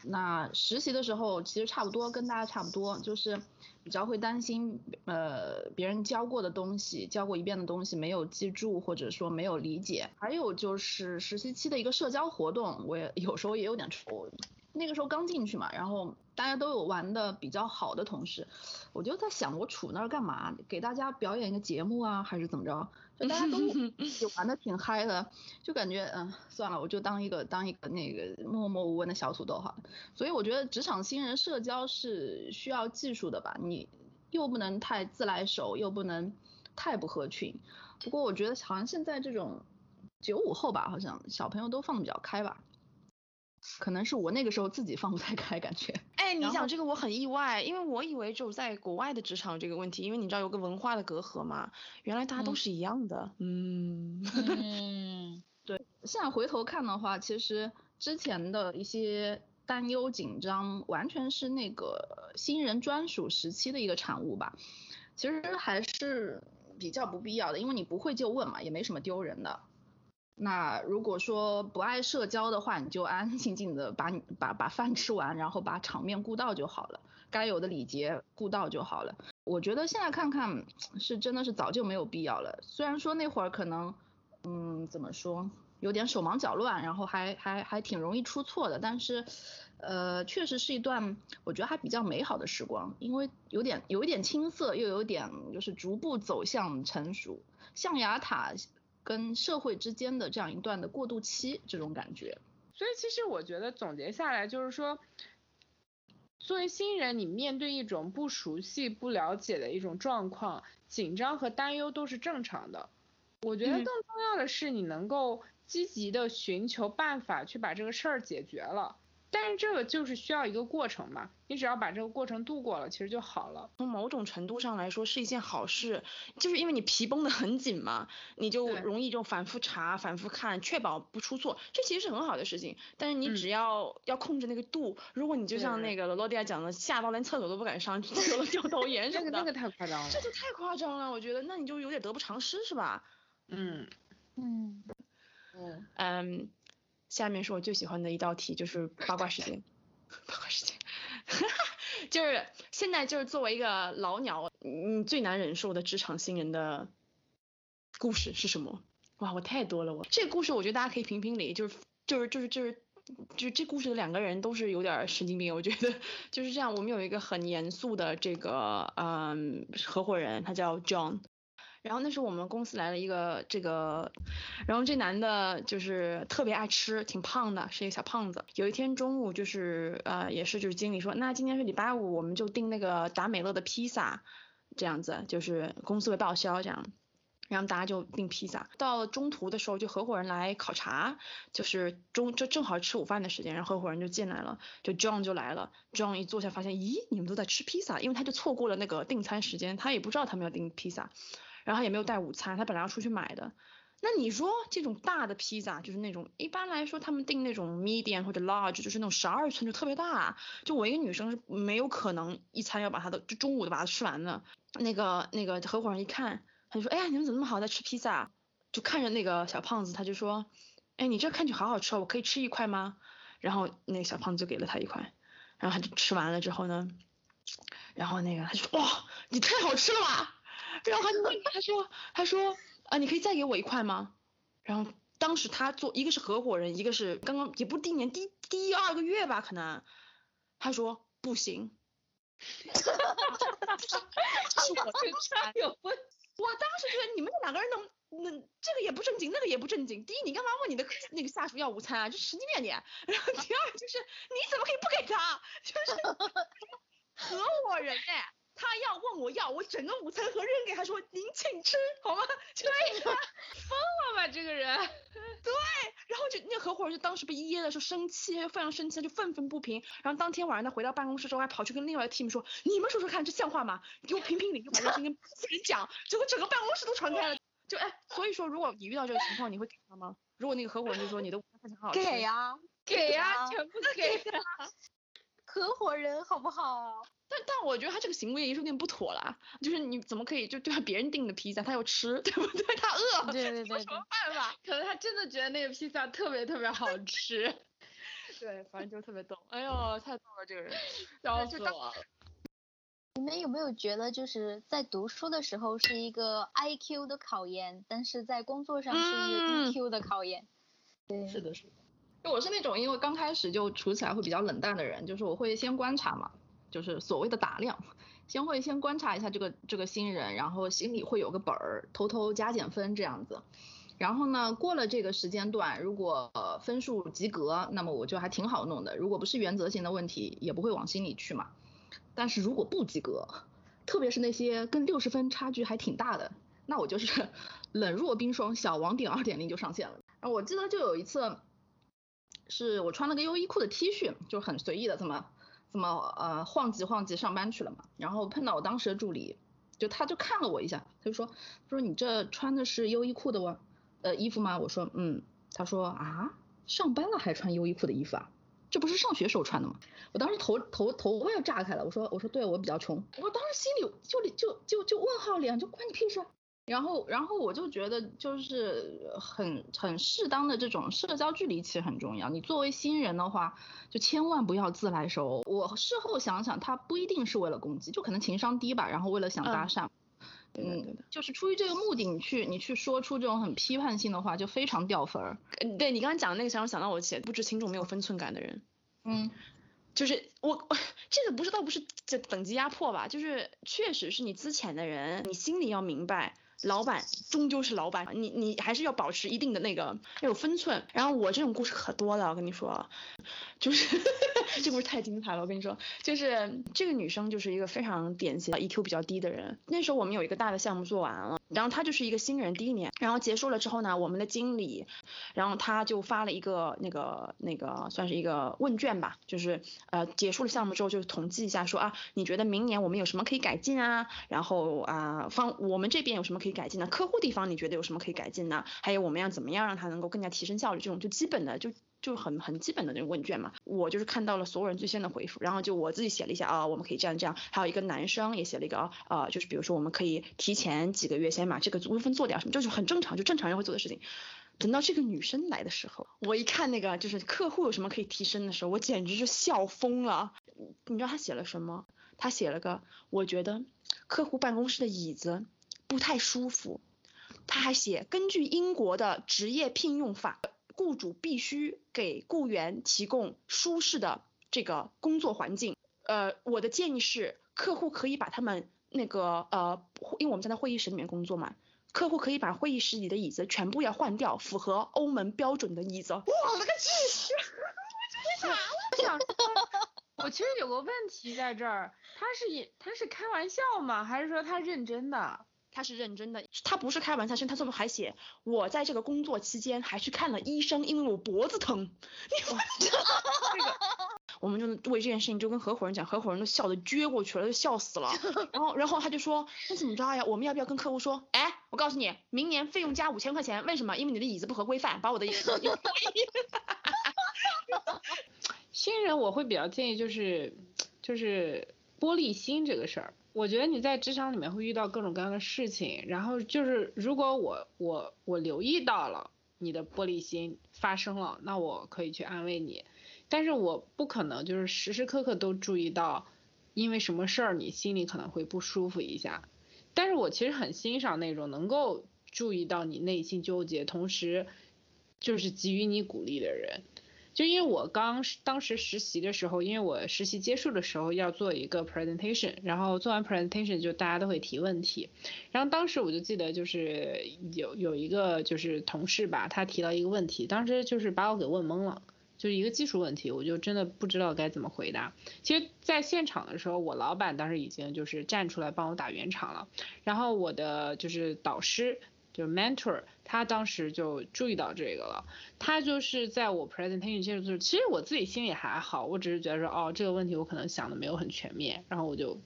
那实习的时候其实差不多跟大家差不多，就是比较会担心呃别人教过的东西，教过一遍的东西没有记住或者说没有理解。还有就是实习期的一个社交活动，我也有时候也有点愁。那个时候刚进去嘛，然后大家都有玩的比较好的同事，我就在想我杵那儿干嘛？给大家表演一个节目啊，还是怎么着？就大家都 就玩的挺嗨的，就感觉嗯算了，我就当一个当一个那个默默无闻的小土豆好了。所以我觉得职场新人社交是需要技术的吧？你又不能太自来熟，又不能太不合群。不过我觉得好像现在这种九五后吧，好像小朋友都放的比较开吧。可能是我那个时候自己放不太开，感觉。哎，你讲这个我很意外，因为我以为只有在国外的职场这个问题，因为你知道有个文化的隔阂嘛，原来大家都是一样的。嗯。嗯，对。现在回头看的话，其实之前的一些担忧紧张，完全是那个新人专属时期的一个产物吧。其实还是比较不必要的，因为你不会就问嘛，也没什么丢人的。那如果说不爱社交的话，你就安安静静的把你把把饭吃完，然后把场面顾到就好了，该有的礼节顾到就好了。我觉得现在看看是真的是早就没有必要了。虽然说那会儿可能，嗯，怎么说，有点手忙脚乱，然后还还还挺容易出错的，但是，呃，确实是一段我觉得还比较美好的时光，因为有点有一点青涩，又有点就是逐步走向成熟，象牙塔。跟社会之间的这样一段的过渡期，这种感觉。所以其实我觉得总结下来就是说，作为新人，你面对一种不熟悉、不了解的一种状况，紧张和担忧都是正常的。我觉得更重要的是，你能够积极的寻求办法去把这个事儿解决了。但是这个就是需要一个过程嘛，你只要把这个过程度过了，其实就好了。从某种程度上来说是一件好事，就是因为你皮绷得很紧嘛，你就容易就反复查、反复看，确保不出错，这其实是很好的事情。但是你只要要控制那个度，如果你就像那个罗罗迪亚讲的，吓到连厕所都不敢上，得了掉头炎什么的，那个太夸张了，这就太夸张了，我觉得，那你就有点得不偿失是吧？嗯嗯嗯嗯。下面是我最喜欢的一道题，就是八卦时间。八卦时间，就是现在就是作为一个老鸟，你最难忍受的职场新人的故事是什么？哇，我太多了我。这个故事我觉得大家可以评评理，就是就是就是就是就是这故事的两个人都是有点神经病，我觉得就是这样。我们有一个很严肃的这个嗯合伙人，他叫 John。然后那时候我们公司来了一个这个，然后这男的就是特别爱吃，挺胖的，是一个小胖子。有一天中午就是呃也是就是经理说，那今天是礼拜五，我们就订那个达美乐的披萨，这样子就是公司会报销这样，然后大家就订披萨。到中途的时候，就合伙人来考察，就是中就正好吃午饭的时间，然后合伙人就进来了，就 John 就来了，John 一坐下发现，咦，你们都在吃披萨，因为他就错过了那个订餐时间，他也不知道他们要订披萨。然后也没有带午餐，他本来要出去买的。那你说这种大的披萨，就是那种一般来说他们订那种 medium 或者 large，就是那种十二寸就特别大。就我一个女生是没有可能一餐要把它的就中午都把它吃完的。那个那个合伙人一看，他就说，哎呀，你们怎么那么好在吃披萨？就看着那个小胖子，他就说，哎，你这看起好好吃哦，我可以吃一块吗？然后那个小胖子就给了他一块，然后他就吃完了之后呢，然后那个他就说，哇，你太好吃了吧！然后他他说他说啊，你可以再给我一块吗？然后当时他做一个是合伙人，一个是刚刚也不是第一年第第二个月吧，可能他说不行。哈哈哈哈哈！是我这个有问，我当时觉得你们这两个人能那这个也不正经，那个也不正经。第一，你干嘛问你的那个下属要午餐啊？就神经病你。然后第二就是你怎么可以不给他？就是 合伙人哎。他要问我要，我整个午餐盒扔给他说您请吃好吗？对呀，疯了吧这个人？对，然后就那合伙人就当时被噎的，说生气，非常生气，就愤愤不平。然后当天晚上他回到办公室之后，还跑去跟另外一个 team 说，你们说说看，这像话吗？给我评评理，就把这事情跟人讲，结果整个办公室都传开了。就哎，所以说如果你遇到这个情况，你会给他吗？如果那个合伙人就说你的午餐非常好吃，给呀，给呀，全部给他。合伙人好不好？但但我觉得他这个行为也有点不妥啦，就是你怎么可以就对别人订的披萨他要吃，对不对？他饿，对对对，什么办法？可能他真的觉得那个披萨特别特别好吃。对，反正就特别逗。哎呦，太逗了这个人，笑死我了。你们有没有觉得就是在读书的时候是一个 IQ 的考验，但是在工作上是一个 EQ 的考验？对，是的，是的。我是那种因为刚开始就处起来会比较冷淡的人，就是我会先观察嘛，就是所谓的打量，先会先观察一下这个这个新人，然后心里会有个本儿，偷偷加减分这样子。然后呢，过了这个时间段，如果分数及格，那么我就还挺好弄的。如果不是原则性的问题，也不会往心里去嘛。但是如果不及格，特别是那些跟六十分差距还挺大的，那我就是 冷若冰霜，小王点二点零就上线了。我记得就有一次。是我穿了个优衣库的 T 恤，就很随意的，怎么怎么呃晃几晃几上班去了嘛。然后碰到我当时的助理，就他就看了我一下，他就说他说你这穿的是优衣库的哇呃衣服吗？我说嗯。他说啊，上班了还穿优衣库的衣服啊？这不是上学时候穿的吗？我当时头头头我也炸开了。我说我说对我比较穷。我当时心里就就就就问号脸，就关你屁事。然后，然后我就觉得就是很很适当的这种社交距离其实很重要。你作为新人的话，就千万不要自来熟。我事后想想，他不一定是为了攻击，就可能情商低吧，然后为了想搭讪。嗯，就是出于这个目的，你去你去说出这种很批判性的话，就非常掉分儿。对你刚刚讲的那个，让我想到我写不知轻重、没有分寸感的人。嗯，就是我 这个不是倒不是这等级压迫吧，就是确实是你资浅的人，你心里要明白。老板终究是老板，你你还是要保持一定的那个要有分寸。然后我这种故事可多了，我跟你说，就是 这故事太精彩了。我跟你说，就是这个女生就是一个非常典型的 EQ 比较低的人。那时候我们有一个大的项目做完了，然后她就是一个新人第一年，然后结束了之后呢，我们的经理，然后他就发了一个那个那个算是一个问卷吧，就是呃结束了项目之后就统计一下说啊，你觉得明年我们有什么可以改进啊？然后啊方我们这边有什么可以。可以改进的客户地方，你觉得有什么可以改进呢？还有我们要怎么样让它能够更加提升效率？这种就基本的就就很很基本的那种问卷嘛。我就是看到了所有人最先的回复，然后就我自己写了一下啊，我们可以这样这样。还有一个男生也写了一个啊，就是比如说我们可以提前几个月先把这个部分做掉，什么就是很正常，就正常人会做的事情。等到这个女生来的时候，我一看那个就是客户有什么可以提升的时候，我简直就笑疯了。你知道他写了什么？他写了个我觉得客户办公室的椅子。不太舒服，他还写，根据英国的职业聘用法，雇主必须给雇员提供舒适的这个工作环境。呃，我的建议是，客户可以把他们那个呃，因为我们在那会议室里面工作嘛，客户可以把会议室里的椅子全部要换掉，符合欧盟标准的椅子。我了个去！我这是啥？我想，我其实有个问题在这儿，他是他是开玩笑吗？还是说他认真的？他是认真的，他不是开玩笑，是他这么还写，我在这个工作期间还去看了医生，因为我脖子疼。你们 这个，我们就为这件事情就跟合伙人讲，合伙人都笑得撅过去了，都笑死了。然后，然后他就说，那怎么着呀？我们要不要跟客户说，哎，我告诉你，明年费用加五千块钱，为什么？因为你的椅子不合规范，把我的椅子。新人我会比较建议就是，就是玻璃心这个事儿。我觉得你在职场里面会遇到各种各样的事情，然后就是如果我我我留意到了你的玻璃心发生了，那我可以去安慰你，但是我不可能就是时时刻刻都注意到，因为什么事儿你心里可能会不舒服一下，但是我其实很欣赏那种能够注意到你内心纠结，同时就是给予你鼓励的人。就因为我刚当时实习的时候，因为我实习结束的时候要做一个 presentation，然后做完 presentation 就大家都会提问题，然后当时我就记得就是有有一个就是同事吧，他提到一个问题，当时就是把我给问懵了，就是一个技术问题，我就真的不知道该怎么回答。其实在现场的时候，我老板当时已经就是站出来帮我打圆场了，然后我的就是导师。就 mentor，他当时就注意到这个了。他就是在我 presentation 结束就是，其实我自己心里还好，我只是觉得说，哦，这个问题我可能想的没有很全面，然后我就，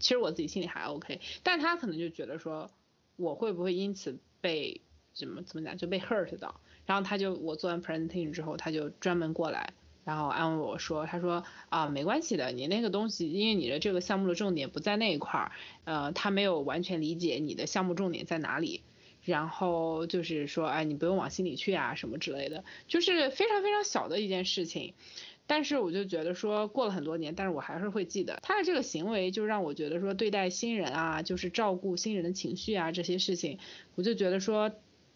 其实我自己心里还 OK。但他可能就觉得说，我会不会因此被怎么怎么讲就被 hurt 到？然后他就我做完 presentation 之后，他就专门过来，然后安慰我说，他说啊，没关系的，你那个东西，因为你的这个项目的重点不在那一块儿，呃，他没有完全理解你的项目重点在哪里。然后就是说，哎，你不用往心里去啊，什么之类的，就是非常非常小的一件事情，但是我就觉得说，过了很多年，但是我还是会记得他的这个行为，就让我觉得说，对待新人啊，就是照顾新人的情绪啊，这些事情，我就觉得说，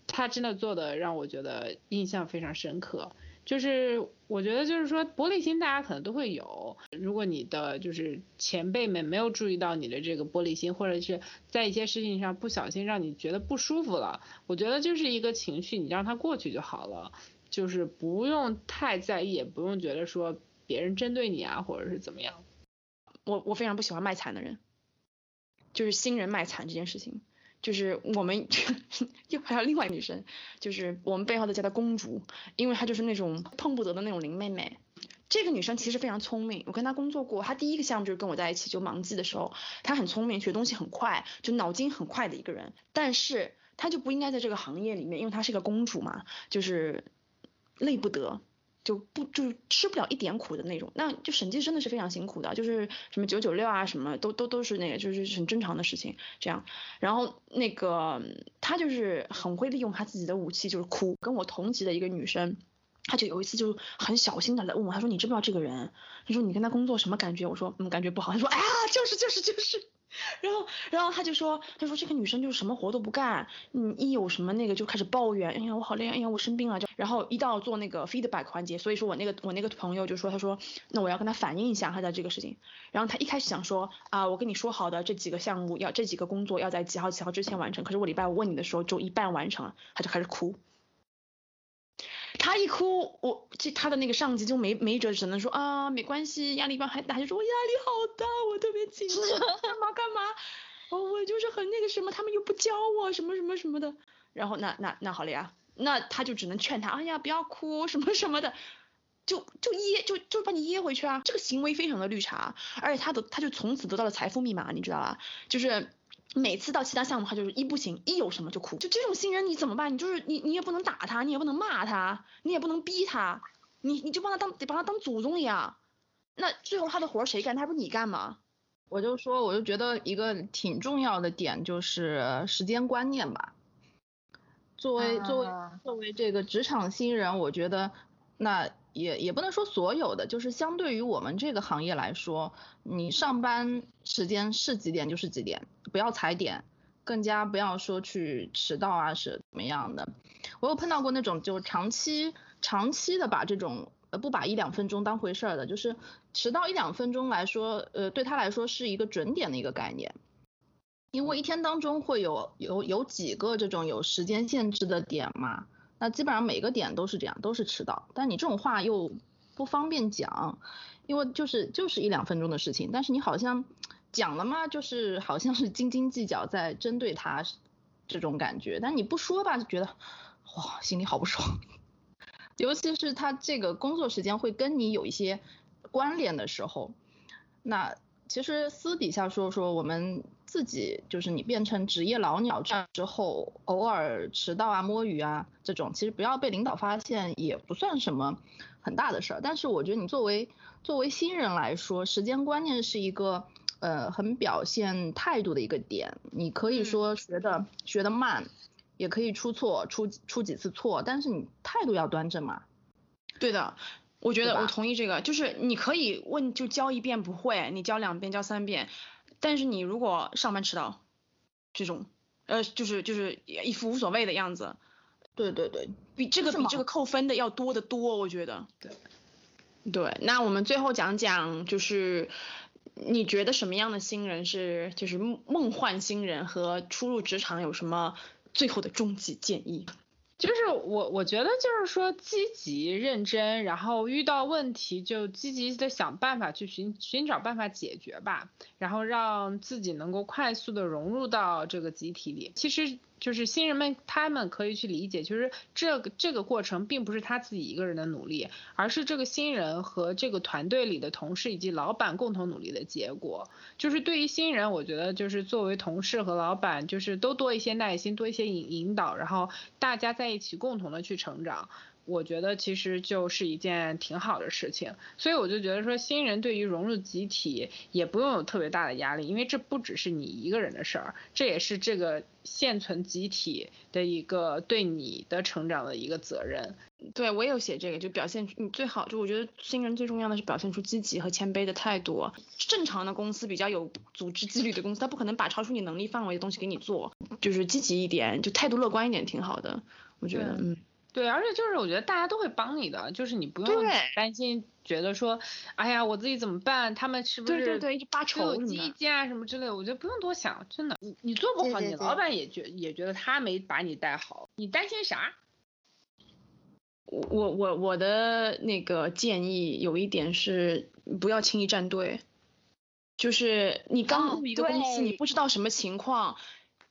他真的做的让我觉得印象非常深刻。就是我觉得就是说玻璃心大家可能都会有，如果你的就是前辈们没有注意到你的这个玻璃心，或者是在一些事情上不小心让你觉得不舒服了，我觉得就是一个情绪，你让它过去就好了，就是不用太在意，也不用觉得说别人针对你啊或者是怎么样。我我非常不喜欢卖惨的人，就是新人卖惨这件事情。就是我们 又还有另外一个女生，就是我们背后的叫她公主，因为她就是那种碰不得的那种林妹妹。这个女生其实非常聪明，我跟她工作过，她第一个项目就是跟我在一起就忙季的时候，她很聪明，学东西很快，就脑筋很快的一个人。但是她就不应该在这个行业里面，因为她是个公主嘛，就是累不得。就不就吃不了一点苦的那种。那就审计真的是非常辛苦的，就是什么九九六啊，什么都都都是那个，就是很正常的事情。这样，然后那个他就是很会利用他自己的武器，就是哭。跟我同级的一个女生。他就有一次就很小心的来问我，他说你知不知道这个人？他说你跟他工作什么感觉？我说嗯，感觉不好。他说哎呀，就是就是就是。然后然后他就说，他说这个女生就是什么活都不干，嗯，一有什么那个就开始抱怨，哎呀我好累，哎呀我生病了就。然后一到做那个 feedback 环节，所以说我那个我那个朋友就说，他说那我要跟他反映一下他的这个事情。然后他一开始想说啊，我跟你说好的这几个项目要这几个工作要在几号几号之前完成，可是我礼拜五问你的时候就一半完成了，他就开始哭。他一哭，我这他的那个上级就没没辙，只能说啊没关系，压力班还大，就说我压力好大，我特别紧张，干嘛？干嘛，我我就是很那个什么，他们又不教我什么什么什么的，然后那那那好了呀，那他就只能劝他，哎呀不要哭什么什么的，就就噎就就把你噎回去啊，这个行为非常的绿茶，而且他的他就从此得到了财富密码，你知道吧？就是。每次到其他项目，他就是一不行，一有什么就哭，就这种新人你怎么办？你就是你，你也不能打他，你也不能骂他，你也不能逼他，你你就把他当得把他当祖宗一样。那最后他的活谁干？他不是你干吗？我就说，我就觉得一个挺重要的点就是时间观念吧。作为作为作为这个职场新人，我觉得那。也也不能说所有的，就是相对于我们这个行业来说，你上班时间是几点就是几点，不要踩点，更加不要说去迟到啊是怎么样的。我有碰到过那种就长期长期的把这种呃不把一两分钟当回事儿的，就是迟到一两分钟来说，呃对他来说是一个准点的一个概念，因为一天当中会有有有几个这种有时间限制的点嘛。那基本上每个点都是这样，都是迟到。但你这种话又不方便讲，因为就是就是一两分钟的事情。但是你好像讲了嘛，就是好像是斤斤计较在针对他这种感觉。但你不说吧，就觉得哇，心里好不爽。尤其是他这个工作时间会跟你有一些关联的时候，那其实私底下说说我们。自己就是你变成职业老鸟这样之后，偶尔迟到啊、摸鱼啊这种，其实不要被领导发现也不算什么很大的事儿。但是我觉得你作为作为新人来说，时间观念是一个呃很表现态度的一个点。你可以说学的学的慢，也可以出错出出几次错，但是你态度要端正嘛。对的，我觉得我同意这个，就是你可以问就教一遍不会，你教两遍教三遍。但是你如果上班迟到，这种，呃，就是就是一副无所谓的样子，对对对，比这个比这个扣分的要多得多，我觉得。对，对，那我们最后讲讲，就是你觉得什么样的新人是就是梦幻新人和初入职场有什么最后的终极建议？就是我，我觉得就是说积极认真，然后遇到问题就积极的想办法去寻寻找办法解决吧，然后让自己能够快速的融入到这个集体里。其实。就是新人们，他们可以去理解，就是这个这个过程并不是他自己一个人的努力，而是这个新人和这个团队里的同事以及老板共同努力的结果。就是对于新人，我觉得就是作为同事和老板，就是都多一些耐心，多一些引引导，然后大家在一起共同的去成长。我觉得其实就是一件挺好的事情，所以我就觉得说新人对于融入集体也不用有特别大的压力，因为这不只是你一个人的事儿，这也是这个现存集体的一个对你的成长的一个责任。对我也有写这个，就表现你最好就我觉得新人最重要的是表现出积极和谦卑的态度。正常的公司比较有组织纪律的公司，他不可能把超出你能力范围的东西给你做，就是积极一点，就态度乐观一点挺好的，我觉得，嗯。对，而且就是我觉得大家都会帮你的，就是你不用担心，觉得说，哎呀，我自己怎么办？他们是不是对对对一直发愁什么？积啊什么之类的，我觉得不用多想，真的，你你做不好，你老板也觉也觉得他没把你带好，你担心啥？我我我我的那个建议有一点是不要轻易站队，就是你刚入一个公司，你不知道什么情况，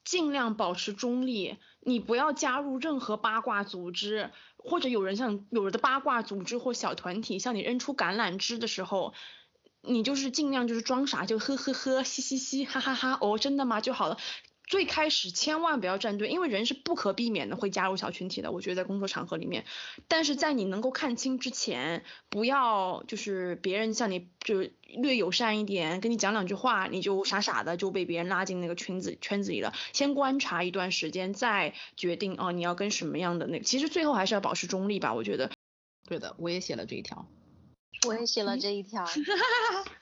尽量保持中立。你不要加入任何八卦组织，或者有人像有的八卦组织或小团体向你扔出橄榄枝的时候，你就是尽量就是装傻，就呵呵呵，嘻嘻嘻，哈哈哈，哦，真的吗？就好了。最开始千万不要站队，因为人是不可避免的会加入小群体的。我觉得在工作场合里面，但是在你能够看清之前，不要就是别人向你就略友善一点，跟你讲两句话，你就傻傻的就被别人拉进那个圈子圈子里了。先观察一段时间，再决定哦你要跟什么样的那个。其实最后还是要保持中立吧，我觉得。对的，我也写了这一条。我也写了这一条。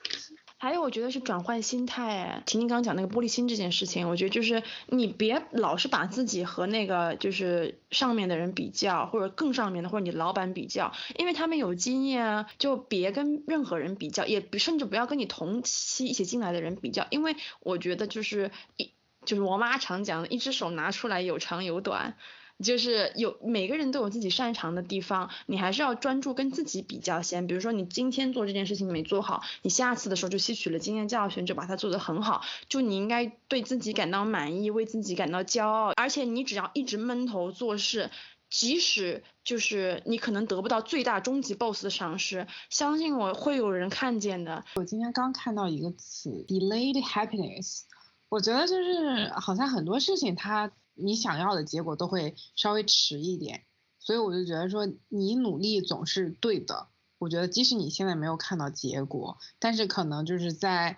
还有，我觉得是转换心态。婷婷刚刚讲那个玻璃心这件事情，我觉得就是你别老是把自己和那个就是上面的人比较，或者更上面的，或者你老板比较，因为他们有经验啊，就别跟任何人比较，也甚至不要跟你同期一起进来的人比较，因为我觉得就是一就是我妈常讲的，一只手拿出来有长有短。就是有每个人都有自己擅长的地方，你还是要专注跟自己比较先。比如说你今天做这件事情没做好，你下次的时候就吸取了经验教训，就把它做得很好。就你应该对自己感到满意，为自己感到骄傲。而且你只要一直闷头做事，即使就是你可能得不到最大终极 boss 的赏识，相信我会有人看见的。我今天刚看到一个词，delayed happiness，我觉得就是好像很多事情它。你想要的结果都会稍微迟一点，所以我就觉得说你努力总是对的。我觉得即使你现在没有看到结果，但是可能就是在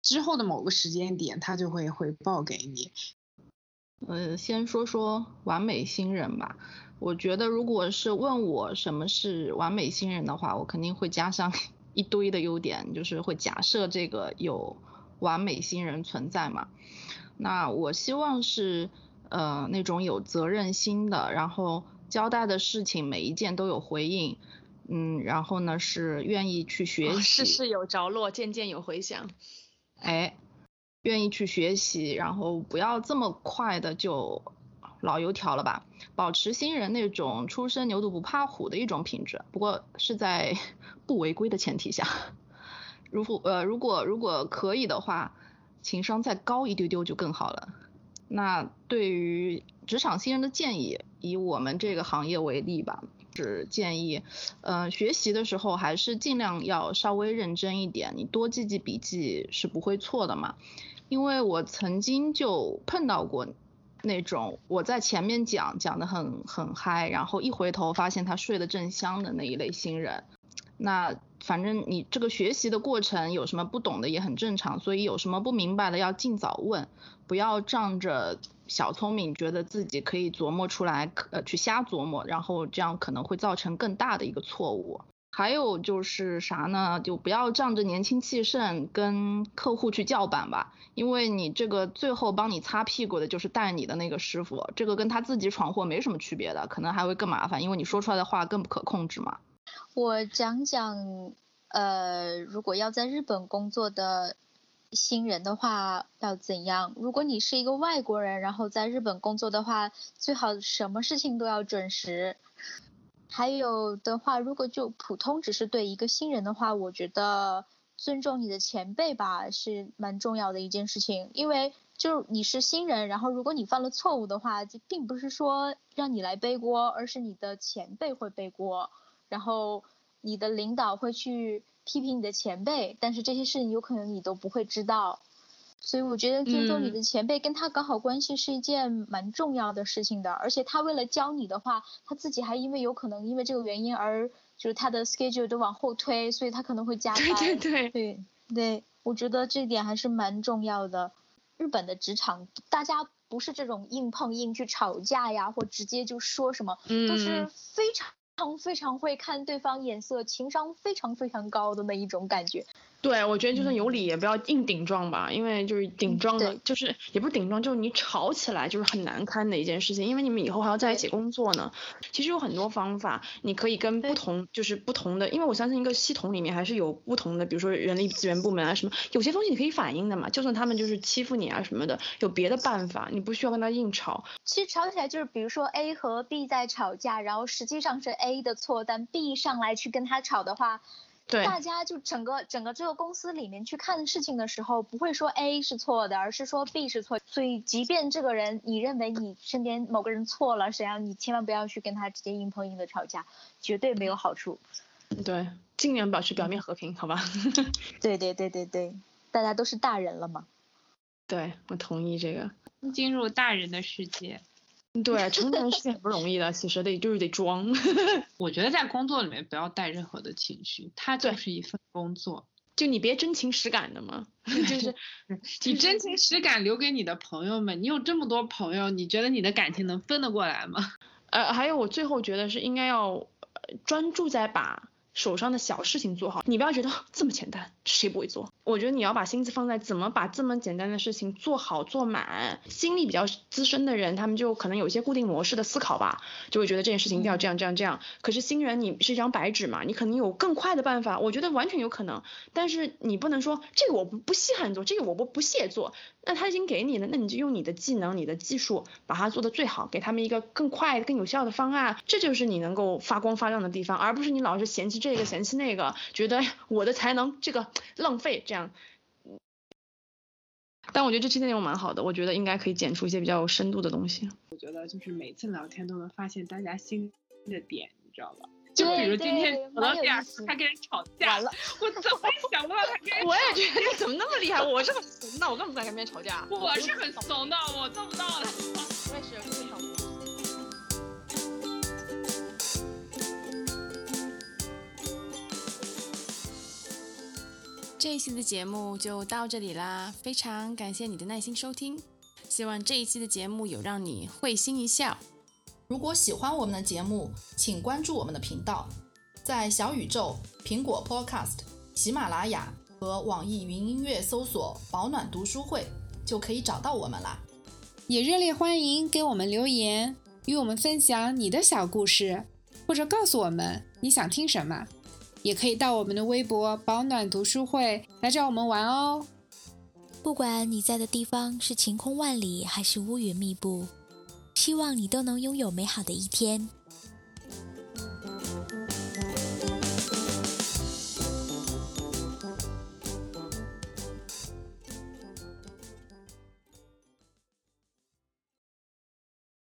之后的某个时间点，他就会回报给你。呃，先说说完美新人吧。我觉得如果是问我什么是完美新人的话，我肯定会加上 一堆的优点，就是会假设这个有完美新人存在嘛。那我希望是，呃，那种有责任心的，然后交代的事情每一件都有回应，嗯，然后呢是愿意去学习，事事有着落，件件有回响，哎，愿意去学习，然后不要这么快的就老油条了吧，保持新人那种初生牛犊不怕虎的一种品质，不过是在 不违规的前提下，如果呃如果如果可以的话。情商再高一丢丢就更好了。那对于职场新人的建议，以我们这个行业为例吧，是建议，嗯，学习的时候还是尽量要稍微认真一点，你多记记笔记是不会错的嘛。因为我曾经就碰到过那种我在前面讲讲的很很嗨，然后一回头发现他睡得正香的那一类新人。那反正你这个学习的过程有什么不懂的也很正常，所以有什么不明白的要尽早问，不要仗着小聪明觉得自己可以琢磨出来，呃去瞎琢磨，然后这样可能会造成更大的一个错误。还有就是啥呢？就不要仗着年轻气盛跟客户去叫板吧，因为你这个最后帮你擦屁股的就是带你的那个师傅，这个跟他自己闯祸没什么区别的，可能还会更麻烦，因为你说出来的话更不可控制嘛。我讲讲，呃，如果要在日本工作的新人的话要怎样？如果你是一个外国人，然后在日本工作的话，最好什么事情都要准时。还有的话，如果就普通只是对一个新人的话，我觉得尊重你的前辈吧，是蛮重要的一件事情。因为就你是新人，然后如果你犯了错误的话，就并不是说让你来背锅，而是你的前辈会背锅。然后你的领导会去批评你的前辈，但是这些事情有可能你都不会知道，所以我觉得尊重你的前辈，跟他搞好关系是一件蛮重要的事情的。而且他为了教你的话，他自己还因为有可能因为这个原因而就是他的 schedule 都往后推，所以他可能会加班。对对对对，我觉得这点还是蛮重要的。日本的职场大家不是这种硬碰硬去吵架呀，或直接就说什么，都是非常。常非常会看对方眼色，情商非常非常高的那一种感觉。对，我觉得就算有理也不要硬顶撞吧，因为就是顶撞的，就是也不是顶撞，就是你吵起来就是很难堪的一件事情，因为你们以后还要在一起工作呢。其实有很多方法，你可以跟不同就是不同的，因为我相信一个系统里面还是有不同的，比如说人力资源部门啊什么，有些东西你可以反映的嘛，就算他们就是欺负你啊什么的，有别的办法，你不需要跟他硬吵。其实吵起来就是比如说 A 和 B 在吵架，然后实际上是 A 的错，但 B 上来去跟他吵的话。大家就整个整个这个公司里面去看事情的时候，不会说 A 是错的，而是说 B 是错。所以，即便这个人你认为你身边某个人错了，谁让你千万不要去跟他直接硬碰硬的吵架，绝对没有好处。对，尽量保持表面和平，好吧？对对对对对，大家都是大人了嘛。对，我同意这个。进入大人的世界。对，成年人是很不容易的，其实得就是得装。我觉得在工作里面不要带任何的情绪，它就是一份工作。就你别真情实感的嘛，就是 你真情实感留给你的朋友们。你有这么多朋友，你觉得你的感情能分得过来吗？呃，还有我最后觉得是应该要专注在把。手上的小事情做好，你不要觉得这么简单，谁不会做？我觉得你要把心思放在怎么把这么简单的事情做好做满。心力比较资深的人，他们就可能有一些固定模式的思考吧，就会觉得这件事情一定要这样这样这样。可是新人你是一张白纸嘛，你肯定有更快的办法，我觉得完全有可能。但是你不能说这个我不不稀罕做，这个我不不屑做。那他已经给你了，那你就用你的技能、你的技术把它做得最好，给他们一个更快、更有效的方案。这就是你能够发光发亮的地方，而不是你老是嫌弃这个嫌弃那个，觉得我的才能这个浪费这样。但我觉得这期内容蛮好的，我觉得应该可以剪出一些比较有深度的东西。我觉得就是每次聊天都能发现大家新的点，你知道吧？就比如今天走到点，他跟人吵架了，我怎么也想不到他跟人。我也觉得你怎么那么厉害？我是很怂的，我根本不敢跟别人吵架。我是很怂的，我做不到的。我也是非常。这一期的节目就到这里啦，非常感谢你的耐心收听，希望这一期的节目有让你会心一笑。如果喜欢我们的节目，请关注我们的频道，在小宇宙、苹果 Podcast、喜马拉雅和网易云音乐搜索“保暖读书会”就可以找到我们啦。也热烈欢迎给我们留言，与我们分享你的小故事，或者告诉我们你想听什么。也可以到我们的微博“保暖读书会”来找我们玩哦。不管你在的地方是晴空万里还是乌云密布。希望你都能拥有美好的一天。